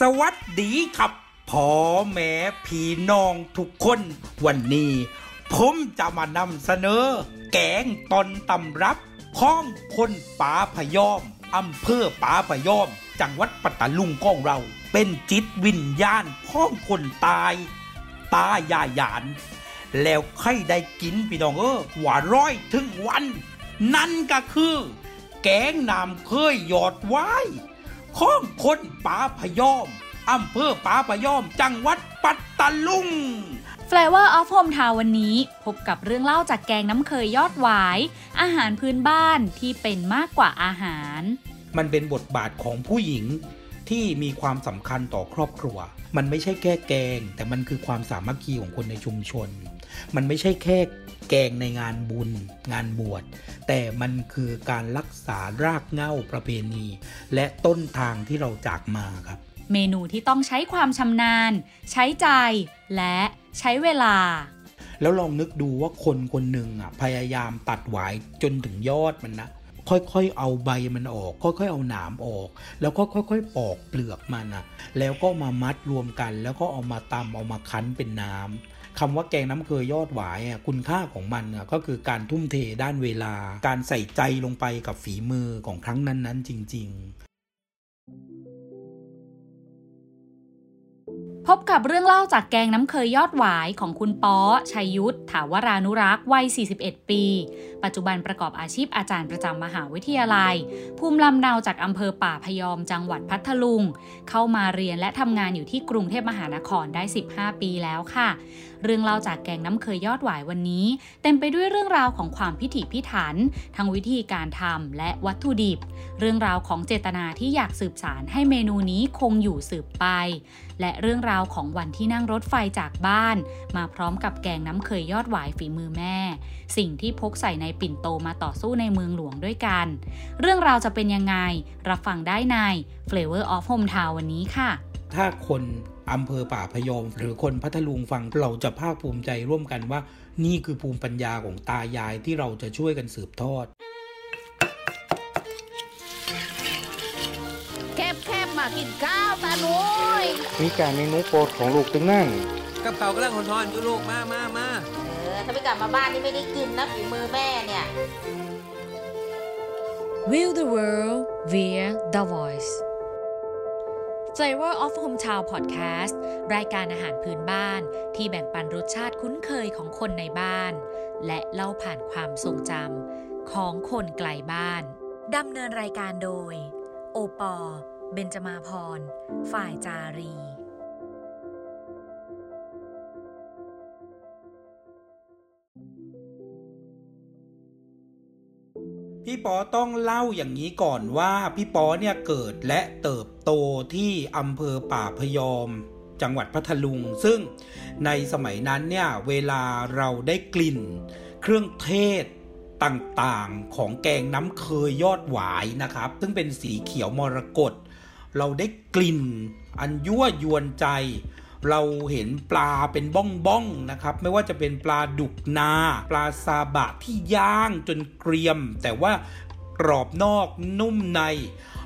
สวัสดีครับพ่อแม่พี่น้องทุกคนวันนี้ ผมจะมานำเสนอ แกงตอนตำรับข้องคนป่าพยอมอำเภอป่าพยอม จังหวัดปัตตาลุงของเรา เป็นจิตวิญญาณข้องคนตาย ตายายหยาน แล้วใครได้กินพี่น้องเออว่าร้อยถึงวัน นั่นก็คือ แกงนำเคยหยอดไว้ ข้องคนป่าพยอมอำเภอป่าพยอม จังหวัดปัตตาลุง Flavor of Home Town วันนี้พบกับเรื่องเล่าจากแกงน้ำเคยยอดหวาย อาหารพื้นบ้านที่เป็นมากกว่าอาหาร มันเป็นบทบาทของผู้หญิง ที่มีความสำคัญต่อครอบครัว มันไม่ใช่แค่แกง แต่มันคือความสามัคคีของคนในชุมชน มันไม่ใช่แค่แกงในงานบุญ งานบวช แต่มันคือการรักษารากเหง้าประเพณี และต้นทางที่เราจากมาครับ เมนูที่ต้องใช้ความชำนาญ ใช้ใจ และใช้เวลาแล้วลองนึกดูว่าคนคนหนึ่งอะพยายามตัดหวายจนถึงยอดมันนะ ค่อยๆเอาใบมันออก ค่อยๆเอาหนามออก แล้วก็ค่อยๆปอกเปลือกมันนะแล้วก็มามัดรวมกัน แล้วก็เอามาตำเอามาคั้นเป็นน้ำคำว่าแกงน้ำเคยยอดหวายอะคุณค่าของมันอะก็คือการทุ่มเทด้านเวลา การใส่ใจลงไปกับฝีมือของครั้งนั้นๆ จริง ๆ พบกับเรื่องเล่าจากแกงน้ำเคยยอดหวายของคุณป๊อชัยยุทธถาวรานุรักษ์วัย 41 ปี ปัจจุบันประกอบอาชีพอาจารย์ประจำมหาวิทยาลัย ภูมิลำเนาจากอำเภอป่าพยอมจังหวัดพัทลุง เข้ามาเรียนและทำงานอยู่ที่กรุงเทพมหานครได้ 15 ปีแล้วค่ะ เรื่องเล่าจากแกงน้ำเคยยอดหวายวันนี้ เต็มไปด้วยเรื่องราวของความพิถีพิถัน ทั้งวิธีการทำและวัตถุดิบ เรื่องราวของเจตนาที่อยากสืบสารให้เมนูนี้คงอยู่สืบไป และเรื่องราวของวันที่นั่งรถไฟจากบ้าน มาพร้อมกับแกงน้ำเคยยอดหวายฝีมือแม่ สิ่งที่พกใส่ในปิ่นโตมาต่อสู้ในเมืองหลวงด้วยกัน เรื่องราวจะเป็นยังไง รับฟังได้ใน Flavor of Home Town วันนี้ค่ะ ถ้าคนอำเภอป่าพยอม หรือคนพัทลุงฟังเราจะภาคภูมิใจร่วมกันว่า นี่คือภูมิปัญญาของตายายที่เราจะช่วยกันสืบทอดแคบแคบมากินข้าวตาหนุย มีการเมนูโปรดของลูกตึงนั่งกับเขากำลังทอนๆอยู่ลูกมามามาเออถ้าไม่กลับมาบ้านนี่ไม่ได้กินนะฝีมือแม่เนี่ย Will the World via The Voice Flavor of Hometown Podcast รายการอาหารพื้นบ้านที่แบ่งปันรสชาติคุ้นเคยของคนในบ้าน และเล่าผ่านความทรงจำของคนไกลบ้าน ดำเนินรายการโดย โอปอ เบนจมาพร ฝ่ายจารี พี่ปอต้องเล่าอย่างนี้ก่อนว่าพี่ปอเนี่ยเกิดและเติบโตที่อำเภอป่าพยอม จังหวัดพัทลุง ซึ่งในสมัยนั้นเนี่ยเวลาเราได้กลิ่น เครื่องเทศต่างๆของแกงน้ำเคยยอดหวายนะครับ ซึ่งเป็นสีเขียวมรกต เราได้กลิ่น อันยั่วยวนใจ เราเห็นปลาเป็นบ้องๆนะครับ ไม่ว่าจะเป็นปลาดุกนา ปลาซาบะที่ย่างจนเกรียม แต่ว่ากรอบนอกนุ่มใน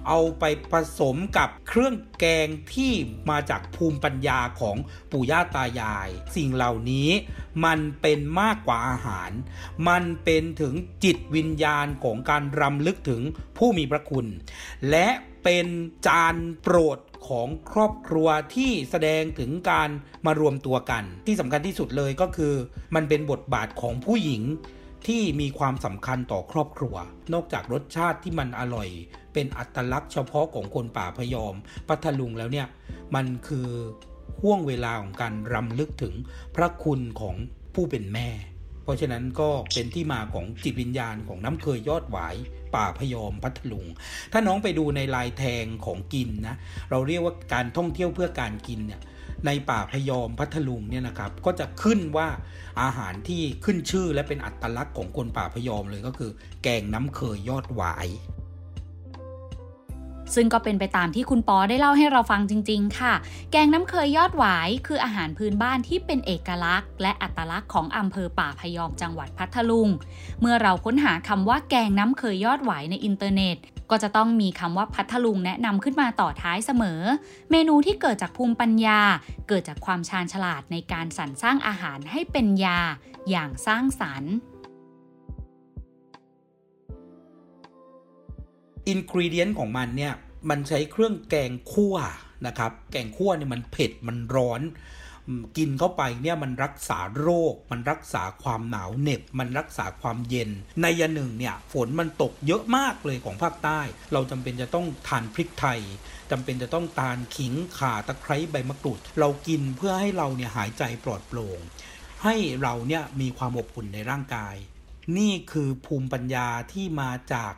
เอาไปผสมกับเครื่องแกงที่มาจากภูมิปัญญาของปู่ย่าตายาย สิ่งเหล่านี้มันเป็นมากกว่าอาหาร มันเป็นถึงจิตวิญญาณของการรำลึกถึงผู้มีพระคุณ และ เป็นจานโปรดของครอบครัวที่แสดงถึงการมารวมตัวกัน ที่สำคัญที่สุดเลยก็คือ มันเป็นบทบาทของผู้หญิงที่มีความสำคัญต่อครอบครัว นอกจากรสชาติที่มันอร่อย เป็นอัตลักษณ์เฉพาะของคนป่าพยอมพัทลุงแล้วเนี่ย มันคือห่วงเวลาของการรำลึกถึงพระคุณของผู้เป็นแม่ ราะฉะนั้นก็เป็นที่มาของจิตวิญญาณของน้ำเคยยอดหวาย ป่าพยอมพัทลุง ถ้าน้องไปดูในลายแทงของกินนะ เราเรียกว่าการท่องเที่ยวเพื่อการกินเนี่ยในป่าพยอมพัทลุงเนี่ยนะครับ ก็จะขึ้นว่าอาหารที่ขึ้นชื่อและเป็นอัตลักษณ์ของคนป่าพยอมเลยก็คือ แกงน้ำเคยยอดหวาย ซึ่งก็เป็นไปตามที่คุณปอได้เล่าให้เราฟังจริง ๆ ค่ะ แกงน้ำเคยยอดหวายคืออาหารพื้นบ้านที่เป็นเอกลักษณ์ และอัตลักษณ์ของอำเภอป่าพยอมจังหวัดพัทลุง เมื่อเราค้นหาคำว่าแกงน้ำเคยยอดหวายในอินเทอร์เน็ต ก็จะต้องมีคำว่าพัทลุงแนะนำขึ้นมาต่อท้ายเสมอ เมนูที่เกิดจากภูมิปัญญา เกิดจากความชาญฉลาดในการสรรสร้างอาหารให้เป็นยา อย่างสร้างสรรค์ อินกรีเดียนของมันเนี่ยมันใช้เครื่องแกงคั่วนะครับ แกงคั่วเนี่ยมันเผ็ดมันร้อน กินเข้าไปเนี่ยมันรักษาโรค มันรักษาความหนาวเหน็บ มันรักษาความเย็น ในยาหนึ่งเนี่ยฝนมันตกเยอะมากเลยของภาคใต้ เราจำเป็นจะต้องทานพริกไทยจำเป็นจะต้องทานขิงข่าตะไคร้ใบมะกรูด เรากินเพื่อให้เราเนี่ยหายใจปลอดโปร่งให้เราเนี่ยมีความอบอุ่นในร่างกาย นี่คือภูมิปัญญาที่มาจาก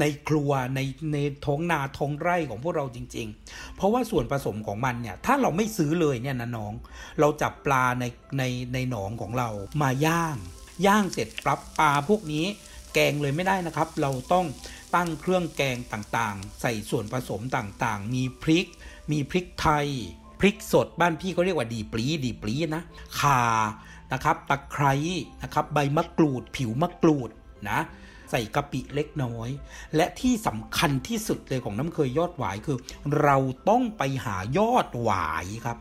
ในครัวในในท้องนาท้องไร่ของพวกเราจริง ๆ เพราะว่าส่วนผสมของมันเนี่ย ถ้าเราไม่ซื้อเลยเนี่ยนะน้อง เราจับปลาในในในหนองของเรามาย่าง ย่างเสร็จปรับปลาพวกนี้ แกงเลยไม่ได้นะครับ เราต้องตั้งเครื่องแกงต่างๆ ใส่ส่วนผสมต่างๆ มีพริก มีพริกไทย พริกสดบ้านพี่เขาเรียกว่าดีปลีดีปลีนะข่านะครับตะไคร้นะครับใบมะกรูด ผิวมะกรูดนะ ใส่กะปิเล็กน้อย และที่สำคัญที่สุดเลยของน้ำเคยยอดหวายคือ เราต้องไปหายอดหวายครับ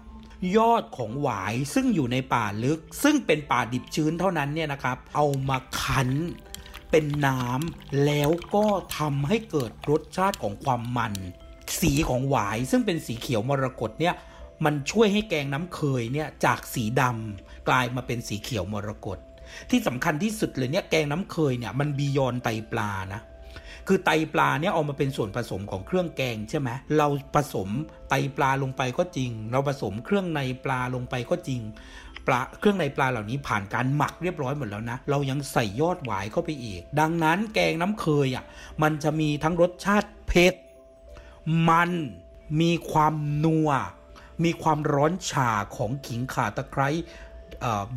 ยอดของหวายซึ่งอยู่ในป่าลึก ซึ่งเป็นป่าดิบชื้นเท่านั้นเนี่ยนะครับ เอามาคั้นเป็นน้ำแล้วก็ทำให้เกิดรสชาติของความมัน สีของหวายซึ่งเป็นสีเขียวมรกตเนี่ยมันช่วยให้แกงน้ำเคยเนี่ยจากสีดำกลายมาเป็นสีเขียวมรกต ที่สำคัญที่สุดเลยเนี่ยแกงน้ำเคยเนี่ยมันบียอนไตปลานะคือไตปลาเนี่ยเอามาเป็นส่วนผสมของเครื่องแกงใช่ไหมเราผสมไตปลาลงไปก็จริง เราผสมเครื่องในปลาลงไปก็จริงปลาเครื่องในปลาเหล่านี้ผ่านการหมักเรียบร้อยหมดแล้วนะ เรายังใส่ยอดหวายเข้าไปอีก ดังนั้นแกงน้ำเคยอะมันจะมีทั้งรสชาติเผ็ดมันมีความนัว มีความร้อนฉ่าของขิงข่าตะไคร้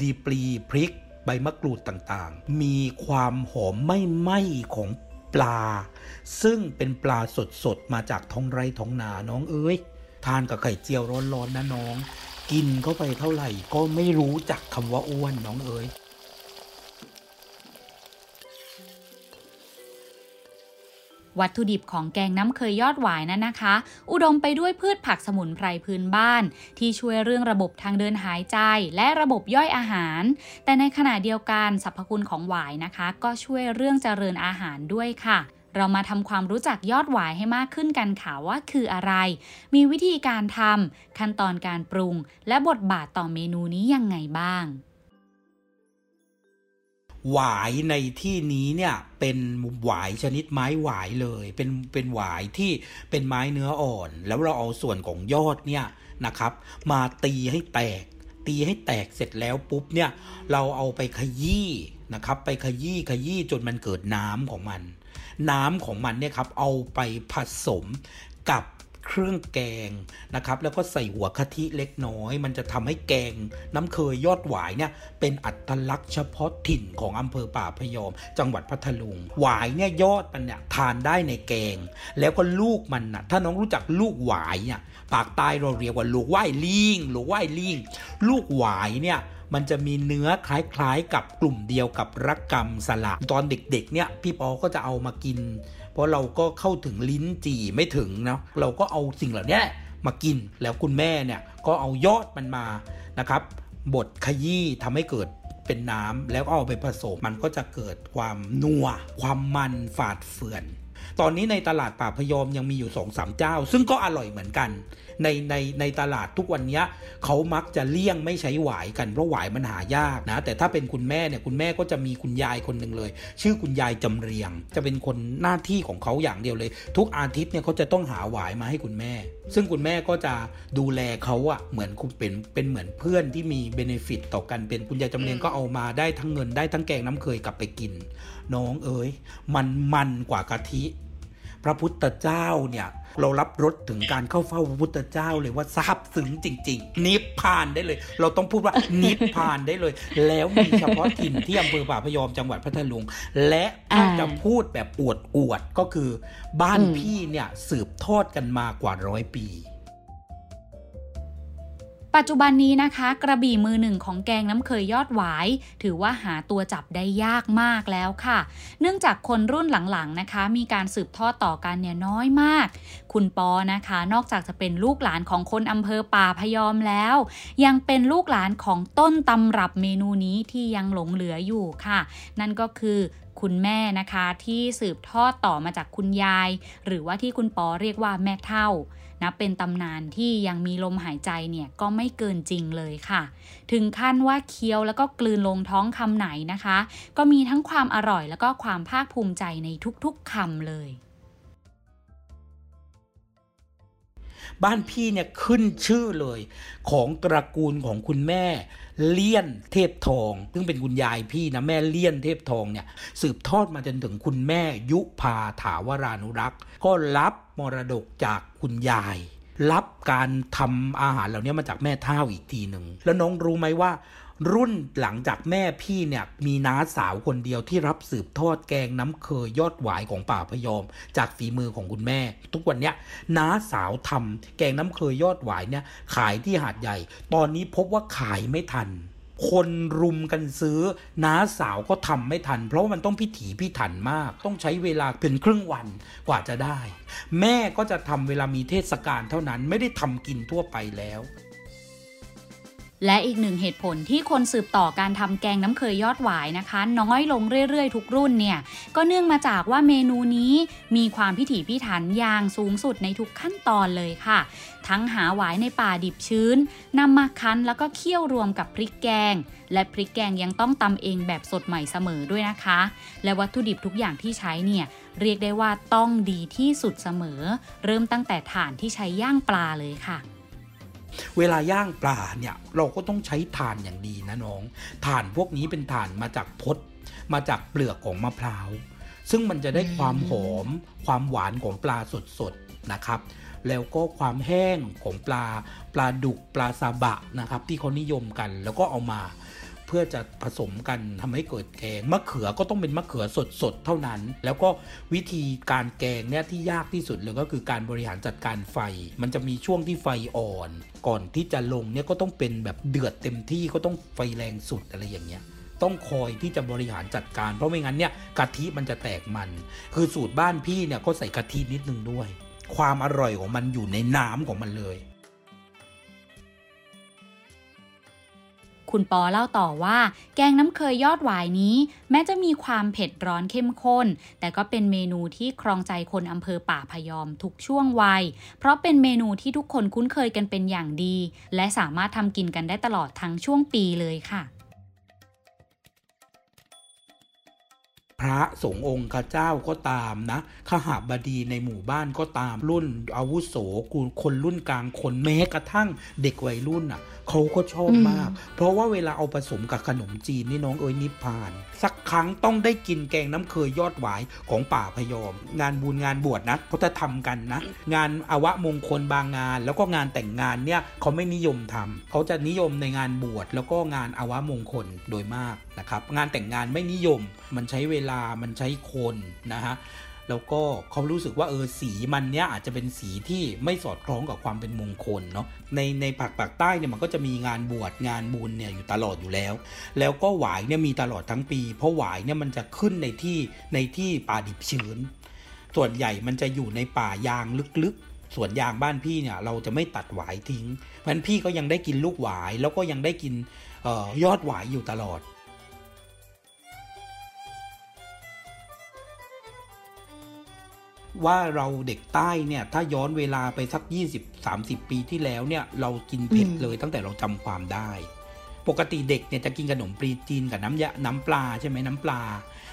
ดีปลีพริก ใบมะกรูดต่างๆ มีความหอมไม่ไหม้ของปลา ซึ่งเป็นปลาสดๆ มาจากท้องไร่ท้องนาน้องเอ้ย ทานกับไข่เจียวร้อนๆนะน้อง กินเข้าไปเท่าไหร่ก็ไม่รู้จักคำว่าอ้วนน้องเอ้ย วัตถุดิบของแกงน้ำเคยยอดหวายนั้นนะคะ อุดมไปด้วยพืชผักสมุนไพรพื้นบ้าน ที่ช่วยเรื่องระบบทางเดินหายใจ และระบบย่อยอาหาร แต่ในขณะเดียวกันสรรพคุณของหวายนะคะ ก็ช่วยเรื่องเจริญอาหารด้วยค่ะเรามาทำความรู้จักยอดหวายให้มากขึ้นกันค่ะว่าคืออะไร มีวิธีการทำขั้นตอนการปรุง และบทบาทต่อเมนูนี้ยังไงบ้าง หวายในที่นี้เนี่ยเป็นหวายชนิดไม้หวายเลย เป็นเป็นหวายที่เป็นไม้เนื้ออ่อน แล้วเราเอาส่วนของยอดเนี่ยนะครับ มาตีให้แตก ตีให้แตกเสร็จแล้วปุ๊บเนี่ยเราเอาไปขยี้นะครับ ไปขยี้ขยี้จนมันเกิดน้ำของมัน น้ำของมันเนี่ยครับเอาไปผสมกับ เครื่องแกงนะครับแล้วก็ใส่หัวกะทิเล็กน้อย มันจะทำให้แกงน้ำเคยยอดหวายเนี่ยเป็นอัตลักษณ์เฉพาะถิ่นของอำเภอป่าพยอม จังหวัดพัทลุง หวายเนี่ยยอดมันเนี่ยทานได้ในแกง แล้วก็ลูกมันนะถ้าน้องรู้จักลูกหวายเนี่ยปากใต้เราเรียกว่าลูกไหวลิงลูกไหวลิงลูกหวายเนี่ยมันจะมีเนื้อคล้ายๆกับกลุ่มเดียวกับรักกรรมสละ ตอนเด็กๆเนี่ยพี่ปอก็จะเอามากินเพราะเราก็เข้าถึงลิ้นจี่ไม่ถึงเนาะเราก็เอาสิ่งเหล่านี้มากินแล้วคุณแม่เนี่ยก็เอายอดมันมานะครับบดขยี้ทำให้เกิดเป็นน้ำแล้วเอาไปผสมมันก็จะเกิดความนัว ความมันฝาดเฟื่อน ตอนนี้ในตลาดป่าพยอมยังมีอยู่สองสามเจ้า ซึ่งก็อร่อยเหมือนกัน ในในในตลาดทุกวันนี้เขามักจะเลี่ยงไม่ใช้หวายกันเพราะหวายมันหายากนะ แต่ถ้าเป็นคุณแม่เนี่ยคุณแม่ก็จะมีคุณยายคนหนึ่งเลย ชื่อคุณยายจำเรียง จะเป็นคนหน้าที่ของเขาอย่างเดียวเลย ทุกอาทิตย์เนี่ยเขาจะต้องหาหวายมาให้คุณแม่ ซึ่งคุณแม่ก็จะดูแลเขาอะเหมือนคุณเป็นเป็นเหมือนเพื่อนที่มีเบนฟิตต่อกันเป็นคุณยายจำเรียงก็เอามาได้ทั้งเงินได้ทั้งแกงน้ำเคยกลับไปกิน น้องเอ๋ยมันมันกว่ากะทิ พระพุทธเจ้าเนี่ยเรารับรสถึงการเข้าเฝ้าพระพุทธเจ้าเลยว่าซาบซึ้งจริง ๆ นิพพานได้เลย เราต้องพูดว่านิพพานได้เลย แล้วมีเฉพาะถิ่นที่อำเภอป่าพยอมจังหวัดพัทลุง และถ้าจะพูดแบบอวดอวดก็คือ บ้านพี่เนี่ยสืบทอดกันมากว่าร้อยปี ปัจจุบันนี้นะคะ กระบี่มือหนึ่งของแกงน้ำเคยยอดหวาย ถือว่าหาตัวจับได้ยากมากแล้วค่ะ เนื่องจากคนรุ่นหลังๆนะคะ มีการสืบทอดต่อกันเนี่ยน้อยมาก คุณปอนะคะ นอกจากจะเป็นลูกหลานของคนอำเภอป่าพยอมแล้ว ยังเป็นลูกหลานของต้นตำรับเมนูนี้ที่ยังหลงเหลืออยู่ค่ะ นั่นก็คือคุณแม่นะคะที่สืบทอดต่อมาจากคุณยาย หรือว่าที่คุณปอเรียกว่าแม่เท่า นับเป็นตำนานที่ยังมีลมหายใจเนี่ยก็ไม่เกินจริงเลยค่ะ ถึงขั้นว่าเคี้ยวแล้วก็กลืนลงท้องคำไหนนะคะ ก็มีทั้งความอร่อยแล้วก็ความภาคภูมิใจในทุกๆคำเลยบ้านพี่เนี่ยขึ้นชื่อเลย ของตระกูลของคุณแม่ เลี่ยนเทพทอง ซึ่งเป็นคุณยายพี่นะแม่เลี่ยนเทพทองเนี่ยสืบทอดมาจนถึงคุณแม่ยุพาถาวรานุรักษ์ ก็รับมรดกจากคุณยาย รับการทำอาหารเหล่านี้มาจากแม่เท่าอีกทีหนึ่ง แล้วน้องรู้ไหมว่า รุ่นหลังจากแม่พี่เนี่ยมีน้าสาวคนเดียวที่รับสืบทอดแกงน้ำเคยยอดหวายของป่าพยอม จากฝีมือของคุณแม่ ทุกวันเนี้ยน้าสาวทำแกงน้ำเคยยอดหวายเนี่ยขายที่หาดใหญ่ ตอนนี้พบว่าขายไม่ทัน คนรุมกันซื้อน้าสาวก็ทำไม่ทัน เพราะามันต้องพิถีพิถันมาก ต้องใช้เวลาเป็นครึ่งวันกว่าจะได้ แม่ก็จะทำเวลามีเทศกาลเท่านั้นไม่ได้ทำกินทั่วไปแล้ว และอีกหนึ่งเหตุผลที่คนสืบต่อการทำแกงน้ำเคยยอดหวายนะคะ น้อยลงเรื่อยๆ ทุกรุ่นเนี่ย ก็เนื่องมาจากว่าเมนูนี้มีความพิถีพิถันอย่างสูงสุดในทุกขั้นตอนเลยค่ะ ทั้งหาหวายในป่าดิบชื้นนำมาคั้นแล้วก็เคี่ยวรวมกับพริกแกง และพริกแกงยังต้องตำเองแบบสดใหม่เสมอด้วยนะคะ และวัตถุดิบทุกอย่างที่ใช้เนี่ยเรียกได้ว่าต้องดีที่สุดเสมอ เริ่มตั้งแต่ถ่านที่ใช้ย่างปลาเลยค่ะ เวลาย่างปลาเนี่ยเราก็ต้องใช้ถ่านอย่างดีนะน้องถ่านพวกนี้เป็นถ่านมาจากพดมาจากเปลือกของมะพร้าวซึ่งมันจะได้ความหอมความหวานของปลาสดๆนะครับ แล้วก็ความแห้งของปลาปลาดุกปลาซาบะนะครับ ที่เขานิยมกัน แล้วก็เอามา เพื่อจะผสมกันทำให้เกิดแกงมะเขือก็ต้องเป็นมะเขือสดๆเท่านั้น แล้วก็วิธีการแกงเนี่ยที่ยากที่สุดเลยก็คือการบริหารจัดการไฟ มันจะมีช่วงที่ไฟอ่อน ก่อนที่จะลงเนี่ยก็ต้องเป็นแบบเดือดเต็มที่ก็ต้องไฟแรงสุดอะไรอย่างเงี้ยต้องคอยที่จะบริหารจัดการ เพราะไม่งั้นเนี่ยกะทิมันจะแตกมัน คือสูตรบ้านพี่เนี่ยก็ใส่กะทินิดนึงด้วย ความอร่อยของมันอยู่ในน้ำของมันเลย คุณปอเล่าต่อว่า แกงน้ำเคยยอดหวายนี้ แม้จะมีความเผ็ดร้อนเข้มข้น แต่ก็เป็นเมนูที่ครองใจคนอำเภอป่าพยอมทุกช่วงวัย เพราะเป็นเมนูที่ทุกคนคุ้นเคยกันเป็นอย่างดี และสามารถทำกินกันได้ตลอดทั้งช่วงปีเลยค่ะพระสงฆ์องค์ข้าเจ้าก็ตามนะขหาบดีในหมู่บ้านก็ตามรุ่นอาวุโสกูคนรุ่นกลางคนแม้กระทั่งเด็กวัยรุ่นอะ เขาก็ชอบมาก เพราะว่าเวลาเอาผสมกับขนมจีนนี่น้องเอ้ยนิพพาน สักครั้งต้องได้กินแกงน้ำเคยยอดหวายของป่าพยอม งานบุญงานบวชนะเขาจะทำกันนะ งานอวะมงคลบางงาน แล้วก็งานแต่งงานเนี่ยเขาไม่นิยมทำเขาจะนิยมในงานบวชแล้วก็งานอวะมงคลโดยมากนะครับ งานแต่งงานไม่นิยม มันใช้เวลามันใช้คนนะฮะ แล้วก็เขารู้สึกว่าเออสีมันเนี้ยอาจจะเป็นสีที่ไม่สอดคล้องกับความเป็นมงคลเนาะในในปากปากใต้เนี่ยมันก็จะมีงานบวชงานบุญเนี่ยอยู่ตลอดอยู่แล้ว แล้วก็หวายเนี่ยมีตลอดทั้งปี เพราะหวายเนี่ยมันจะขึ้นในที่ในที่ป่าดิบชื้น ส่วนใหญ่มันจะอยู่ในป่ายางลึกๆส่วนยางบ้านพี่เนี่ยเราจะไม่ตัดหวายทิ้งเพราะฉะนั้นพี่ก็ยังได้กินลูกหวายแล้วก็ยังได้กินออยอดหวายอยู่ตลอด ว่าเราเด็กใต้เนี่ยถ้าย้อนเวลาไปสัก 20-30 ปีที่แล้วเนี่ยเรากินเผ็ดเลยตั้งแต่เราจำความได้ ปกติเด็กเนี่ยจะกินขนมปลีจีนกับน้ำยาน้ำปลาใช่ไหมน้ำปลา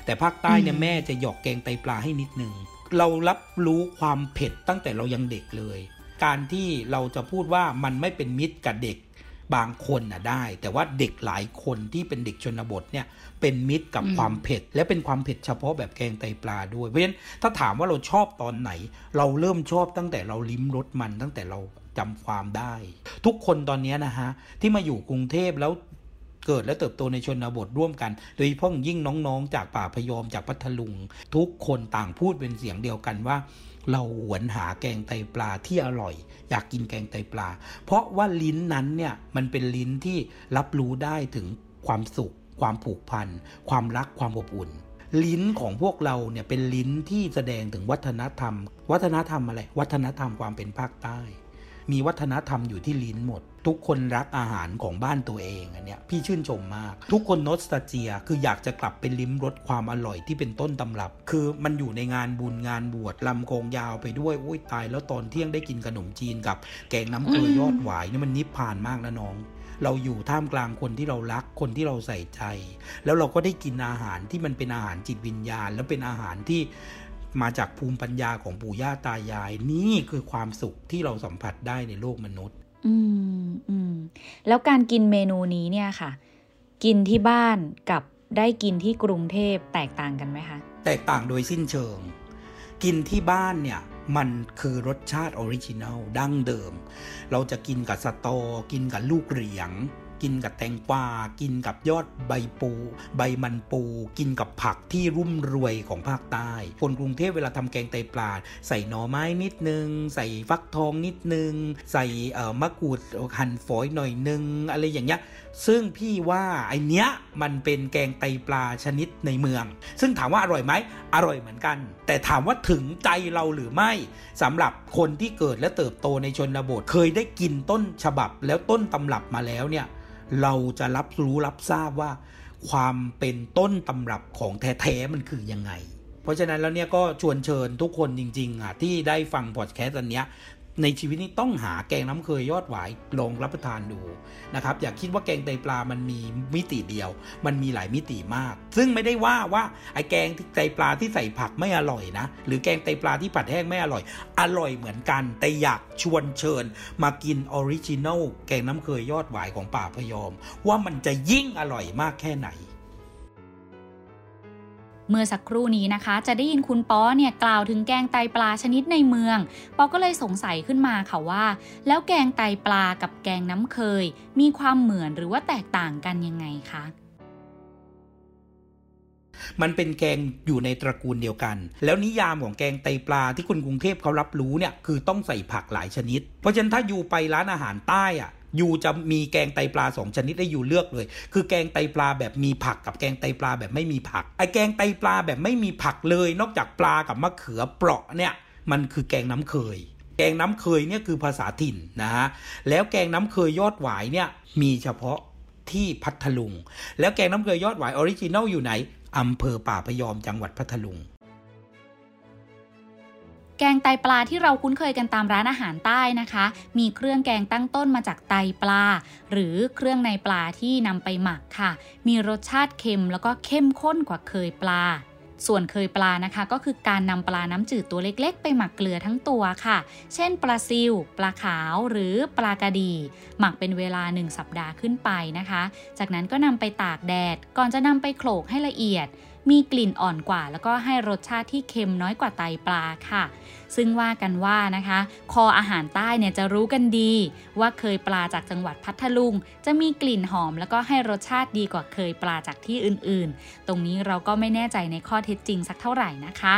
แต่ภาคใต้เนี่ยแม่จะหยอกแกงไตปลาให้นิดนึงเรารับรู้ความเผ็ดตั้งแต่เรายังเด็กเลย การที่เราจะพูดว่ามันไม่เป็นมิตรกับเด็ก บางคนน่ะได้ แต่ว่าเด็กหลายคนที่เป็นเด็กชนบทเนี่ยเป็นมิตรกับความเผ็ด และเป็นความเผ็ดเฉพาะแบบแกงไตปลาด้วย เพราะฉะนั้นถ้าถามว่าเราชอบตอนไหน เราเริ่มชอบตั้งแต่เราลิ้มรสมันตั้งแต่เราจำความได้ ทุกคนตอนนี้นะฮะที่มาอยู่กรุงเทพแล้วเกิดและเติบโตในชนบทร่วมกัน โดยเฉพาะอย่างยิ่งน้องๆ จากป่าพยอมจากพัทลุง ทุกคนต่างพูดเป็นเสียงเดียวกันว่า เราหวนหาแกงไตปลาที่อร่อย อยากกินแกงไตปลา เพราะว่าลิ้นนั้นเนี่ยมันเป็นลิ้นที่รับรู้ได้ถึงความสุข ความผูกพัน ความรักความอบอุ่น ลิ้นของพวกเราเนี่ยเป็นลิ้นที่แสดงถึงวัฒนธรรม วัฒนธรรมอะไร วัฒนธรรมความเป็นภาคใต้ มีวัฒนธรรมอยู่ที่ลิ้นหมด ทุกคนรักอาหารของบ้านตัวเองอันเนี้ยพี่ชื่นชมมาก ทุกคนโนสตาเจีย คืออยากจะกลับไปลิ้มรสความอร่อยที่เป็นต้นตำรับ คือมันอยู่ในงานบุญงานบวชลำโคงยาวไปด้วยอุ้ยตายแล้วตอนเที่ยงได้กินขนมจีนกับแกงน้ำเกลือยอดหวายนี่มันนิพพานมากนะน้อง เราอยู่ท่ามกลางคนที่เรารักคนที่เราใส่ใจ แล้วเราก็ได้กินอาหารที่มันเป็นอาหารจิตวิญญาณ แล้วเป็นอาหารที่มาจากภูมิปัญญาของปู่ย่าตายาย นี่คือความสุขที่เราสัมผัสได้ในโลกมนุษย์ อืมอืมแล้วการกินเมนูนี้เนี่ยค่ะ กินที่บ้านกับได้กินที่กรุงเทพแตกต่างกันไหมคะ แตกต่างโดยสิ้นเชิง กินที่บ้านเนี่ยมันคือรสชาติ original ดั้งเดิม เราจะกินกับสตอ กินกับลูกเหรียง กินกับแตงกวา กินกับยอดใบปู ใบมันปู กินกับผักที่รุ่มรวยของภาคใต้ คนกรุงเทพเวลาทำแกงไตปลาใส่หน่อไม้นิดนึง ใส่ฟักทองนิดนึง ใส่เอ่อมะกรูดหั่นฝอยหน่อยนึง อะไรอย่างเงี้ย ซึ่งพี่ว่าไอเนี้ยมันเป็นแกงไตปลาชนิดในเมือง ซึ่งถามว่าอร่อยไหม อร่อยเหมือนกัน แต่ถามว่าถึงใจเราหรือไม่สำหรับคนที่เกิดและเติบโตในชนบทเคยได้กินต้นฉบับแล้วต้นตำรับมาแล้วเนี่ย เราจะรับรู้รับทราบว่า ความเป็นต้นตำรับของแท้ๆมันคือยังไง เพราะฉะนั้นแล้วเนี่ยก็ชวนเชิญทุกคนจริงๆอะที่ได้ฟังพอดแคสต์อันเนี้ย ในชีวิตนี้ต้องหาแกงน้ำเคยยอดหวายลองรับประทานดูนะครับอย่าคิดว่าแกงไตปลามันมีมิติเดียว มันมีหลายมิติมาก ซึ่งไม่ได้ว่าว่าไอ้แกงไตปลาที่ใส่ผักไม่อร่อยนะ หรือแกงไตปลาที่ผัดแห้งไม่อร่อย อร่อยเหมือนกัน แต่อยากชวนเชิญ มากินออริจินัลแกงน้ำเคยยอดหวายของป่าพยอม ว่ามันจะยิ่งอร่อยมากแค่ไหน เมื่อสักครู่นี้นะคะ จะได้ยินคุณป๊อเนี่ยกล่าวถึงแกงไตปลาชนิดในเมือง ปอก็เลยสงสัยขึ้นมาค่ะว่า แล้วแกงไตปลากับแกงน้ำเคย มีความเหมือนหรือว่าแตกต่างกันยังไงคะมันเป็นแกงอยู่ในตระกูลเดียวกัน แล้วนิยามของแกงไตปลาที่คนกรุงเทพเขารับรู้เนี่ยคือต้องใส่ผักหลายชนิด เพราะฉะนั้นถ้าอยู่ไปร้านอาหารใต้อะ ยูจะมีแกงไตปลาสองชนิดให้ยูเลือกเลย คือแกงไตปลาแบบมีผักกับแกงไตปลาแบบไม่มีผัก ไอแกงไตปลาแบบไม่มีผักเลย นอกจากปลากับมะเขือเปราะเนี่ย มันคือแกงน้ำเคย แกงน้ำเคยเนี่ยคือภาษาถิ่นนะฮะ แล้วแกงน้ำเคยยอดหวายเนี่ยมีเฉพาะที่พัทลุง แล้วแกงน้ำเคยยอดหวายออริจินัลอยู่ไหนอำเภอป่าพยอมจังหวัดพัทลุง แกงไตปลาที่เราคุ้นเคยกันตามร้านอาหารใต้นะคะ มีเครื่องแกงตั้งต้นมาจากไตปลา หรือเครื่องในปลาที่นำไปหมักค่ะ มีรสชาติเค็มแล้วก็เข้มข้นกว่าเคยปลา ส่วนเคยปลานะคะ ก็คือการนำปลาน้ำจืดตัวเล็กๆ ไปหมักเกลือทั้งตัวค่ะ เช่น ปลาซิว ปลาขาวหรือปลากระดี หมักเป็นเวลา 1 สัปดาห์ขึ้นไปนะคะ จากนั้นก็นำไปตากแดด ก่อนจะนำไปโขลกให้ละเอียด มีกลิ่นอ่อนกว่า แล้วก็ให้รสชาติที่เค็มน้อยกว่าไตปลาค่ะ ซึ่งว่ากันว่านะคะ คออาหารใต้เนี่ยจะรู้กันดี ว่าเคยปลาจากจังหวัดพัทลุง จะมีกลิ่นหอม แล้วก็ให้รสชาติดีกว่าเคยปลาจากที่อื่นๆ ตรงนี้เราก็ไม่แน่ใจในข้อเท็จจริงสักเท่าไหร่นะคะ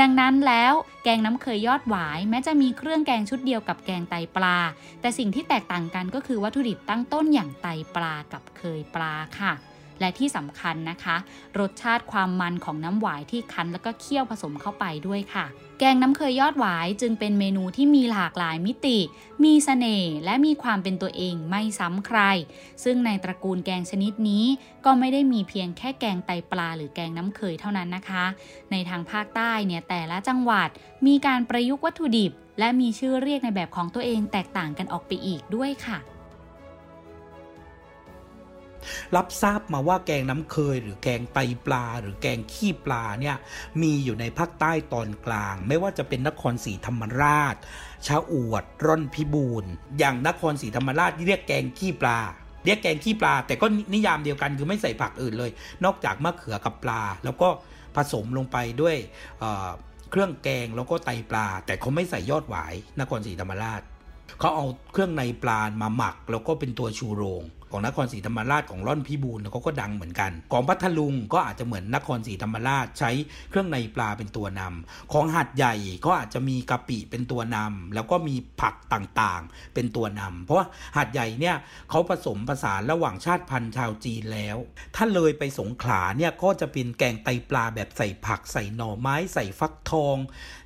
ดังนั้นแล้วแกงน้ำเคยยอดหวายแม้จะมีเครื่องแกงชุดเดียวกับแกงไตปลา แต่สิ่งที่แตกต่างกันก็คือวัตถุดิบตั้งต้นอย่างไตปลากับเคยปลาค่ะ และที่สำคัญนะคะ รสชาติความมันของน้ำหวายที่คั้นแล้วก็เคี่ยวผสมเข้าไปด้วยค่ะ แกงน้ำเคยยอดหวายจึงเป็นเมนูที่มีหลากหลายมิติ มีเสน่ห์และมีความเป็นตัวเองไม่ซ้ำใคร ซึ่งในตระกูลแกงชนิดนี้ก็ไม่ได้มีเพียงแค่แกงไตปลาหรือแกงน้ำเคยเท่านั้นนะคะ ในทางภาคใต้เนี่ยแต่ละจังหวัดมีการประยุกต์วัตถุดิบ และมีชื่อเรียกในแบบของตัวเองแตกต่างกันออกไปอีกด้วยค่ะ รับทราบมาว่าแกงน้ำเคย หรือแกงไตปลา หรือแกงขี้ปลาเนี่ยมีอยู่ในภาคใต้ตอนกลาง ไม่ว่าจะเป็นนครศรีธรรมราชชาอวด ร่อนพิบูรณ์อย่างนครศรีธรรมราชเรียกแกงขี้ปลาเรียกแกงขี้ปลา แต่ก็นิยามเดียวกันคือไม่ใส่ผักอื่นเลย นอกจากมะเขือกับปลา แล้วก็ผสมลงไปด้วยเเครื่องแกงแล้วก็ไตปลา แต่เขาไม่ใส่ยอดหวายนครศรีธรรมราชเขาเอาเครื่องในปลามาหมัก แล้วก็เป็นตัวชูโรง ของนครศรีธรรมราชของร่อนพิบูลเขาก็ดังเหมือนกัน ของพัทลุงก็อาจจะเหมือนนครศรีธรรมราชใช้เครื่องในปลาเป็นตัวนำของหัดใหญ่ก็อาจจะมีกะปิเป็นตัวนำแล้วก็มีผักต่างๆเป็นตัวนำเพราะว่าหัดใหญ่เนี่ยเขาผสมผสานระหว่างชาติพันธุ์ชาวจีนแล้ว ถ้าเลยไปสงขลาเนี่ยก็จะเป็นแกงไตปลาแบบใส่ผักใส่หน่อไม้ ใส่ฟักทอง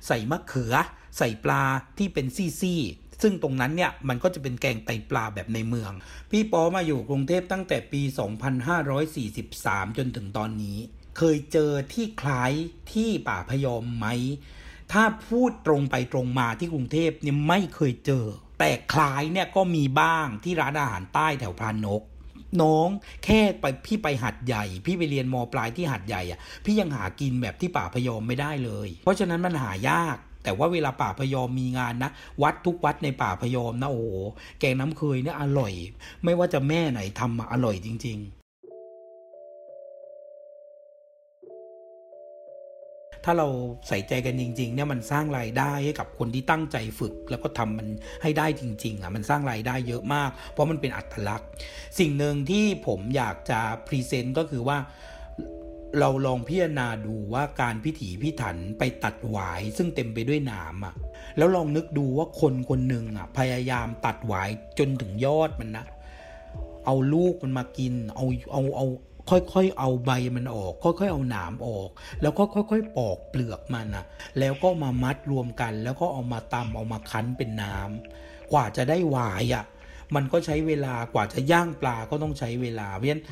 ใส่มะเขือ ใส่ปลาที่เป็นซี่ๆ ซึ่งตรงนั้นเนี่ยมันก็จะเป็นแกงไตปลาแบบในเมือง พี่ปอมาอยู่กรุงเทพตั้งแต่ปี 2543 จนถึงตอนนี้ เคยเจอที่คล้ายที่ป่าพยอมไหม ถ้าพูดตรงไปตรงมาที่กรุงเทพเนี่ยไม่เคยเจอ แต่คล้ายเนี่ยก็มีบ้างที่ร้านอาหารใต้แถวพานกน้องแค่ไปพี่ไปหัดใหญ่ พี่ไปเรียนมปลายที่หัดใหญ่อะพี่ยังหากินแบบที่ป่าพยอมไม่ได้เลย เพราะฉะนั้นมันหายาก แต่ว่าเวลาป่าพยอมมีงานนะ วัดทุกวัดในป่าพยอมนะโอ้โหแกงน้ำเคยเนี่ยอร่อย ไม่ว่าจะแม่ไหนทำมาอร่อยจริง ๆถ้าเราใส่ใจกันจริงๆเนี่ยมันสร้างรายได้ให้กับคนที่ตั้งใจฝึก แล้วก็ทำมันให้ได้จริงๆอะมันสร้างรายได้เยอะมาก เพราะมันเป็นอัตลักษณ์ สิ่งหนึ่งที่ผมอยากจะพรีเซนต์ก็คือว่า เราลองพิจารณาดูว่าการพิถีพิถันไปตัดหวายซึ่งเต็มไปด้วยหนามอะ แล้วลองนึกดูว่าคนคนหนึ่งอะ พยายามตัดหวายจนถึงยอดมันนะ เอาลูกมันมากิน เอาเอาเอาค่อยๆ เอาใบมันออก ค่อยๆ เอาหนามออก แล้วก็ค่อยๆ ปอกเปลือกมันนะแล้วก็มามัดรวมกัน แล้วก็เอามาตำเอามาคั้นเป็นน้ำกว่าจะได้หวายอะ มันก็ใช้เวลากว่าจะย่างปลาก็ต้องใช้เวลา เพราะฉะนั้น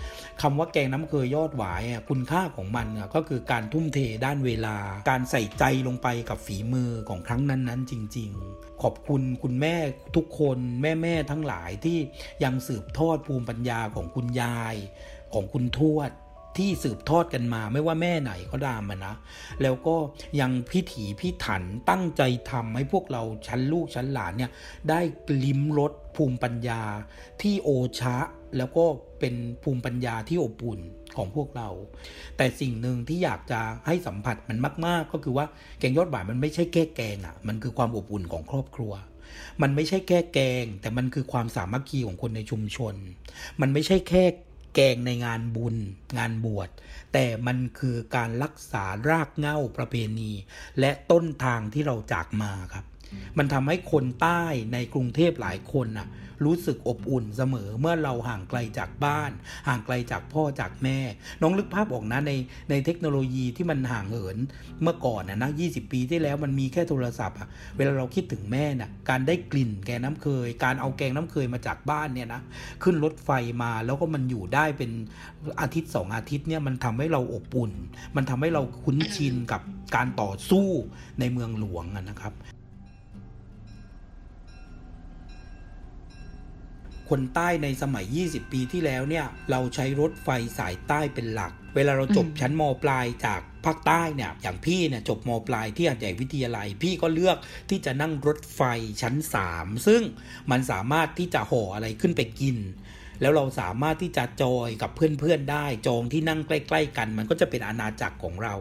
คำว่าแกงน้ำเคยยอดหวายอะคุณค่าของมันอะก็คือการทุ่มเทด้านเวลา การใส่ใจลงไปกับฝีมือของครั้งนั้นๆ จริง ๆ ขอบคุณคุณแม่ทุกคนแม่ๆทั้งหลายที่ยังสืบทอดภูมิปัญญาของคุณยาย ของคุณทวด ที่สืบทอดกันมา ไม่ว่าแม่ไหนก็ตามมานะ แล้วก็ยังพิถีพิถันตั้งใจทำให้พวกเราชั้นลูกชั้นหลานเนี่ยได้ลิ้มรสภูมิปัญญาที่โอชะ แล้วก็เป็นภูมิปัญญาที่อบอุ่นของพวกเรา แต่สิ่งหนึ่งที่อยากจะให้สัมผัสมันมาก ๆ ก็คือว่าแกงยอดบ่ายมันไม่ใช่แค่แกงอะ่ะ มันคือความอบอุ่นของครอบครัว มันไม่ใช่แค่แกง แต่มันคือความสามัคคีของคนในชุมชน มันไม่ใช่แค่ แกงในงานบุญงานบวช แต่มันคือการรักษารากเหง้าประเพณี และต้นทางที่เราจากมาครับ มันทำให้คนใต้ในกรุงเทพหลายคนน่ะรู้สึกอบอุ่นเสมอเมื่อเราห่างไกลจากบ้าน ห่างไกลจากพ่อจากแม่ น้องลึกภาพออกนะในในเทคโนโลยีที่มันห่างเหินเมื่อก่อนนะนะ20ปีที่แล้วมันมีแค่โทรศัพท์อะเวลาเราคิดถึงแม่น่ะการได้กลิ่นแกงน้ำเคย การเอาแกงน้ำเคยมาจากบ้านเนี่ยนะขึ้นรถไฟมาแล้วก็มันอยู่ได้เป็นอาทิตย์สองอาทิตย์เนี่ยมันทำให้เราอบอุ่น มันทำให้เราคุ้นชินกับการต่อสู้ในเมืองหลวงนะครับ คนใต้ในสมัย 20 ปีที่แล้วเนี่ย เราใช้รถไฟสายใต้เป็นหลัก เวลาเราจบชั้นมปลายจากภาคใต้เนี่ย อย่างพี่เนี่ยจบมปลายที่หัดใหญ่วิทยาลัย พี่ก็เลือกที่จะนั่งรถไฟชั้น 3 ซึ่งมันสามารถที่จะห่ออะไรขึ้นไปกินแล้วเราสามารถที่จะจอยกับเพื่อนๆได้ จองที่นั่งใกล้ ๆ กัน มันก็จะเป็นอาณาจักรของเรา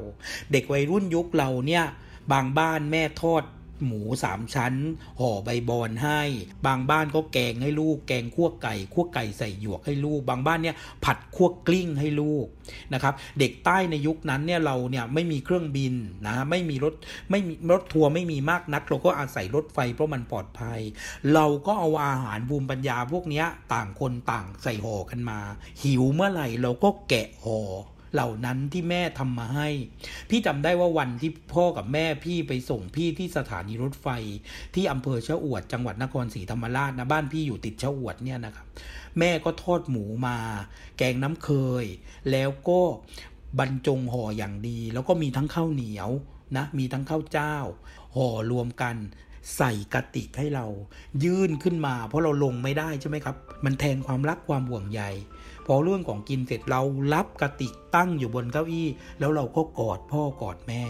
เด็กวัยรุ่นยุคเราเนี่ย บางบ้านแม่ทอด หมูสามชั้น ห่อใบบอนให้ บางบ้านก็แกงให้ลูก แกงคั่วไก่คั่วไก่ใส่หยวกให้ลูก บางบ้านเนี่ยผัดคั่วกลิ้งให้ลูกนะครับเด็กใต้ในยุคนั้นเนี่ยเราเนี่ยไม่มีเครื่องบินนะไม่มีรถไม่มีรถทัวร์ไม่มีมากนัก เราก็อาศัยรถไฟเพราะมันปลอดภัย เราก็เอาอาหารบูมปัญญาพวกนี้ต่างคนต่างใส่ห่อกันมา หิวเมื่อไหร่เราก็แกะห่อ เหล่านั้นที่แม่ทำมาให้ พี่จำได้ว่าวันที่พ่อกับแม่พี่ไปส่งพี่ที่สถานีรถไฟ ที่อำเภอเชะอวด จังหวัดนครศรีธรรมราชนะบ้านพี่อยู่ติดเชะอวดเนี่ยนะครับ แม่ก็ทอดหมูมา แกงน้ำเคย แล้วก็บรรจงห่ออย่างดี แล้วก็มีทั้งข้าวเหนียวนะมีทั้งข้าวเจ้าห่อรวมกันใส่กระติกให้เรายื่นขึ้นมา เพราะเราลงไม่ได้ใช่ไหมครับ มันแทนความรักความห่วงใย พอเรื่องของกินเสร็จเรารับกระติกตั้งอยู่บนเก้าอี้ แล้วเราก็กอดพ่อกอดแม่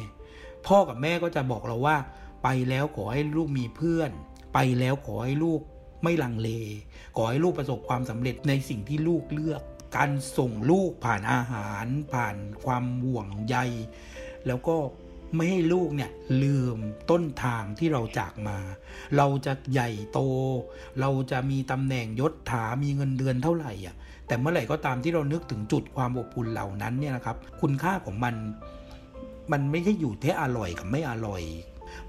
พ่อกับแม่ก็จะบอกเราว่า ไปแล้วขอให้ลูกมีเพื่อน ไปแล้วขอให้ลูกไม่ลังเล ขอให้ลูกประสบความสำเร็จในสิ่งที่ลูกเลือก การส่งลูกผ่านอาหาร ผ่านความห่วงใย แล้วก็ ไม่ให้ลูกเนี่ยลืมต้นทางที่เราจากมา เราจะใหญ่โต เราจะมีตำแหน่งยศถามีเงินเดือนเท่าไหร่อะแต่เมื่อไหร่ก็ตามที่เรานึกถึงจุดความอบอุ่นเหล่านั้นเนี่ยนะครับ คุณค่าของมัน มันไม่ใช่อยู่ที่อร่อยกับไม่อร่อย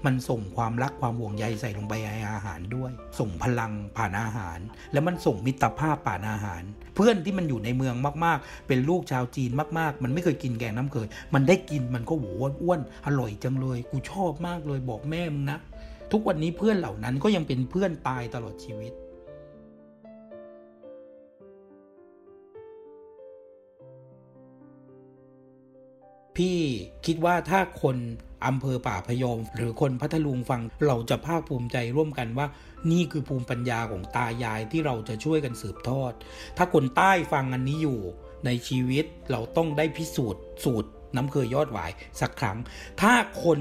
มันส่งความรักความห่วงใยใส่ลงไปในอาหารด้วย ส่งพลังผ่านอาหาร แล้วมันส่งมิตรภาพผ่านอาหาร เพื่อนที่มันอยู่ในเมืองมากๆ เป็นลูกชาวจีนมากๆ มันไม่เคยกินแกงน้ำเคย มันได้กินมันก็โหอ้วนอร่อยจังเลย กูชอบมากเลยบอกแม่มึงนะทุกวันนี้เพื่อนเหล่านั้นก็ยังเป็นเพื่อนตายตลอดชีวิตพี่คิดว่าถ้าคน อำเภอป่าพยอม หรือคนพัทลุงฟังเราจะภาคภูมิใจร่วมกันว่า นี่คือภูมิปัญญาของตายายที่เราจะช่วยกันสืบทอด ถ้าคนใต้ฟังอันนี้อยู่ ในชีวิตเราต้องได้พิสูจน์ สูตรน้ำเคยยอดหวายสักครั้ง ถ้าคน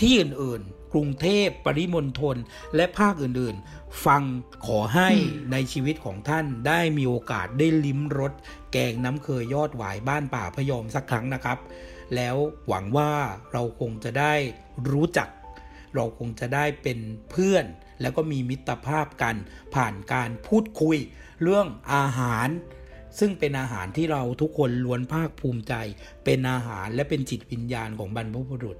ที่อื่นๆ กรุงเทพปริมณฑลและภาคอื่นๆ ฟังขอให้ในชีวิตของท่านได้มีโอกาสได้ลิ้มรสแกงน้ำเคยยอดหวายบ้านป่าพยอมสักครั้งนะครับ แล้วหวังว่าเราคงจะได้รู้จัก เราคงจะได้เป็นเพื่อน แล้วก็มีมิตรภาพกัน ผ่านการพูดคุย เรื่องอาหาร ซึ่งเป็นอาหารที่เราทุกคนล้วนภาคภูมิใจ เป็นอาหารและเป็นจิตวิญญาณของบรรพบุรุษ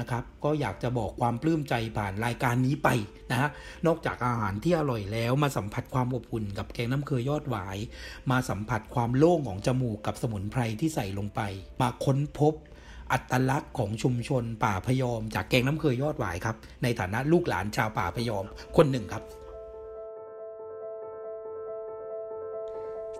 นะครับ ก็อยากจะบอกความปลื้มใจผ่านรายการนี้ไปนะฮะนอกจากอาหารที่อร่อยแล้วมาสัมผัสความอบอุ่นกับแกงน้ำเคยยอดหวาย มาสัมผัสความโล่งของจมูกกับสมุนไพรที่ใส่ลงไป มาค้นพบอัตลักษณ์ของชุมชนป่าพยอม จากแกงน้ำเคยยอดหวายครับ ในฐานะลูกหลานชาวป่าพยอมคนหนึ่งครับ